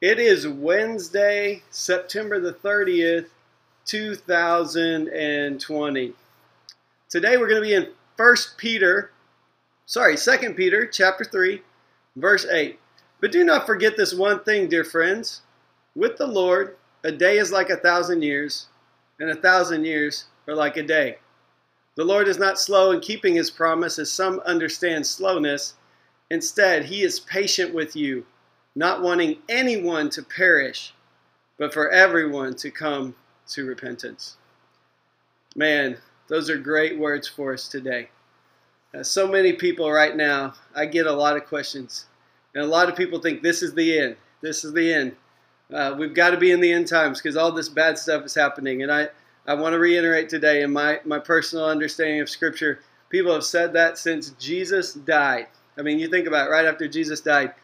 It is Wednesday, September the 30th, 2020. Today we're going to be in 1 Peter, sorry, 2 Peter chapter 3, verse 8. But do not forget this one thing, dear friends. With the Lord, a day is like a thousand years, and a thousand years are like a day. The Lord is not slow in keeping his promise, as some understand slowness. Instead, he is patient with you not wanting anyone to perish, but for everyone to come to repentance. Man, those are great words for us today. Uh, so many people right now, I get a lot of questions, and a lot of people think this is the end. This is the end. Uh, we've got to be in the end times because all this bad stuff is happening. And I, I want to reiterate today in my, my personal understanding of Scripture, people have said that since Jesus died. I mean, you think about it, right after Jesus died,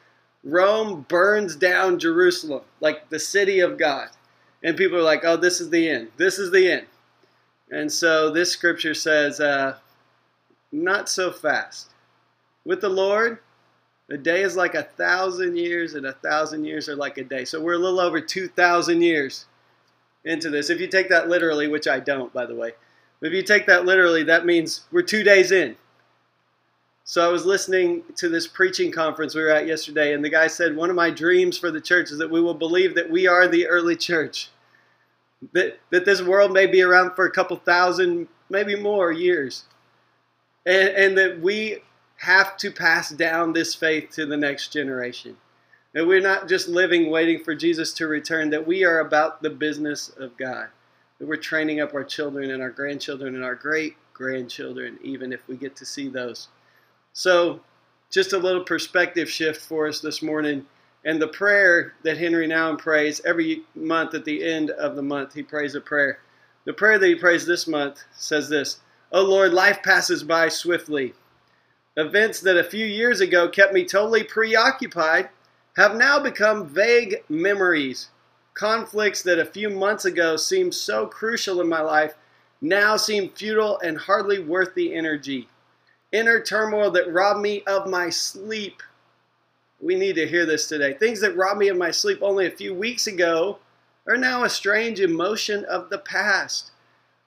Rome burns down Jerusalem, like the city of God. And people are like, oh, this is the end. This is the end. And so this scripture says, uh, not so fast. With the Lord, a day is like a thousand years, and a thousand years are like a day. So we're a little over 2,000 years into this. If you take that literally, which I don't, by the way, if you take that literally, that means we're two days in. So I was listening to this preaching conference we were at yesterday, and the guy said, One of my dreams for the church is that we will believe that we are the early church. That, that this world may be around for a couple thousand, maybe more years. And, and that we have to pass down this faith to the next generation. That we're not just living waiting for Jesus to return, that we are about the business of God. That we're training up our children and our grandchildren and our great grandchildren, even if we get to see those. So, just a little perspective shift for us this morning. And the prayer that Henry Nouwen prays every month at the end of the month, he prays a prayer. The prayer that he prays this month says this Oh Lord, life passes by swiftly. Events that a few years ago kept me totally preoccupied have now become vague memories. Conflicts that a few months ago seemed so crucial in my life now seem futile and hardly worth the energy inner turmoil that robbed me of my sleep. We need to hear this today. Things that robbed me of my sleep only a few weeks ago are now a strange emotion of the past.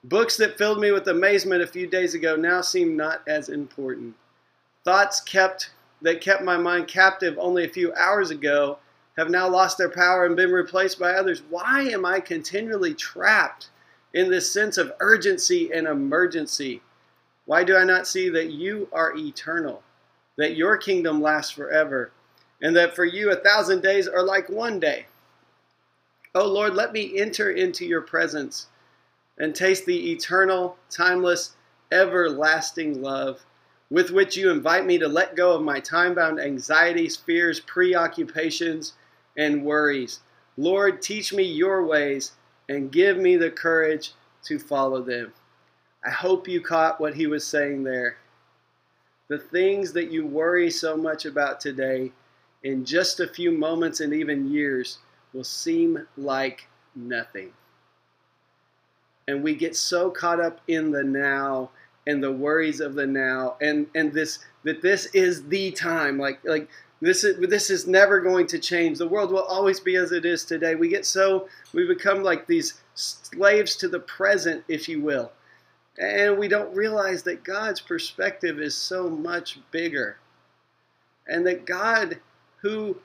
Books that filled me with amazement a few days ago now seem not as important. Thoughts kept that kept my mind captive only a few hours ago have now lost their power and been replaced by others. Why am I continually trapped in this sense of urgency and emergency? Why do I not see that you are eternal, that your kingdom lasts forever, and that for you a thousand days are like one day? Oh Lord, let me enter into your presence and taste the eternal, timeless, everlasting love with which you invite me to let go of my time bound anxieties, fears, preoccupations, and worries. Lord, teach me your ways and give me the courage to follow them. I hope you caught what he was saying there. The things that you worry so much about today, in just a few moments and even years, will seem like nothing. And we get so caught up in the now and the worries of the now and and this that this is the time like like this is this is never going to change the world will always be as it is today we get so we become like these slaves to the present if you will and we don't realize that God's perspective is so much bigger. And that God, who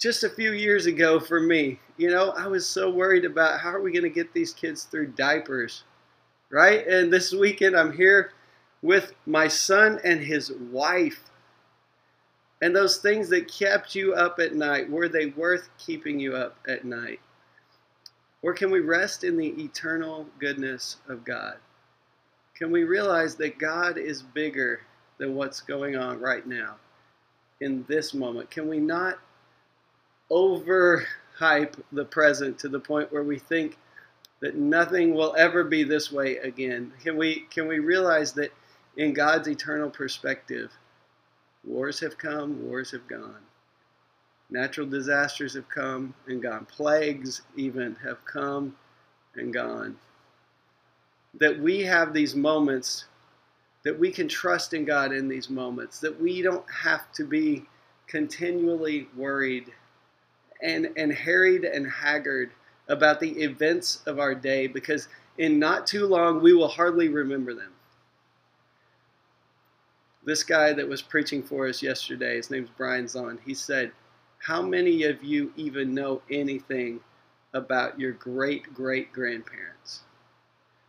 just a few years ago for me, you know, I was so worried about how are we going to get these kids through diapers, right? And this weekend I'm here with my son and his wife. And those things that kept you up at night, were they worth keeping you up at night? Or can we rest in the eternal goodness of God? Can we realize that God is bigger than what's going on right now in this moment? Can we not overhype the present to the point where we think that nothing will ever be this way again? Can we can we realize that in God's eternal perspective, wars have come, wars have gone. Natural disasters have come and gone. Plagues even have come and gone. That we have these moments that we can trust in God in these moments, that we don't have to be continually worried and, and harried and haggard about the events of our day because in not too long we will hardly remember them. This guy that was preaching for us yesterday, his name's Brian Zahnd, he said, How many of you even know anything about your great great grandparents?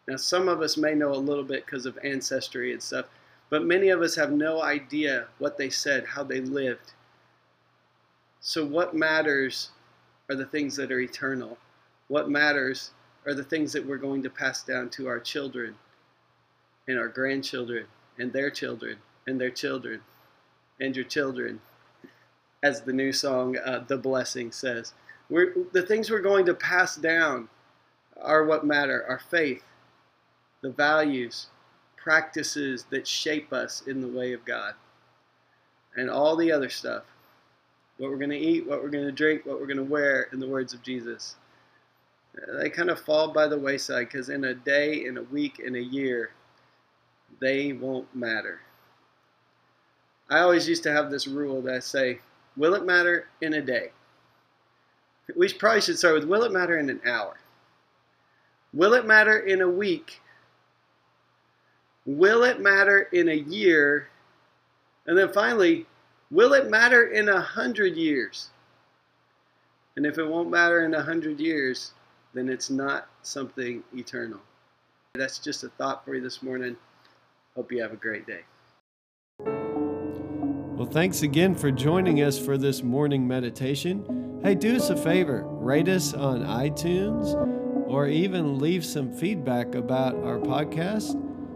Now, some of us may know a little bit because of ancestry and stuff, but many of us have no idea what they said, how they lived. So, what matters are the things that are eternal. What matters are the things that we're going to pass down to our children and our grandchildren and their children and their children and your children, as the new song, uh, The Blessing, says. We're, the things we're going to pass down are what matter our faith, the values, practices that shape us in the way of God, and all the other stuff what we're going to eat, what we're going to drink, what we're going to wear, in the words of Jesus. They kind of fall by the wayside because in a day, in a week, in a year, they won't matter. I always used to have this rule that I say, will it matter in a day? We probably should start with, will it matter in an hour? Will it matter in a week? Will it matter in a year? And then finally, Will it matter in a hundred years? And if it won't matter in a hundred years, then it's not something eternal. That's just a thought for you this morning. Hope you have a great day. Well, thanks again for joining us for this morning meditation. Hey, do us a favor rate us on iTunes or even leave some feedback about our podcast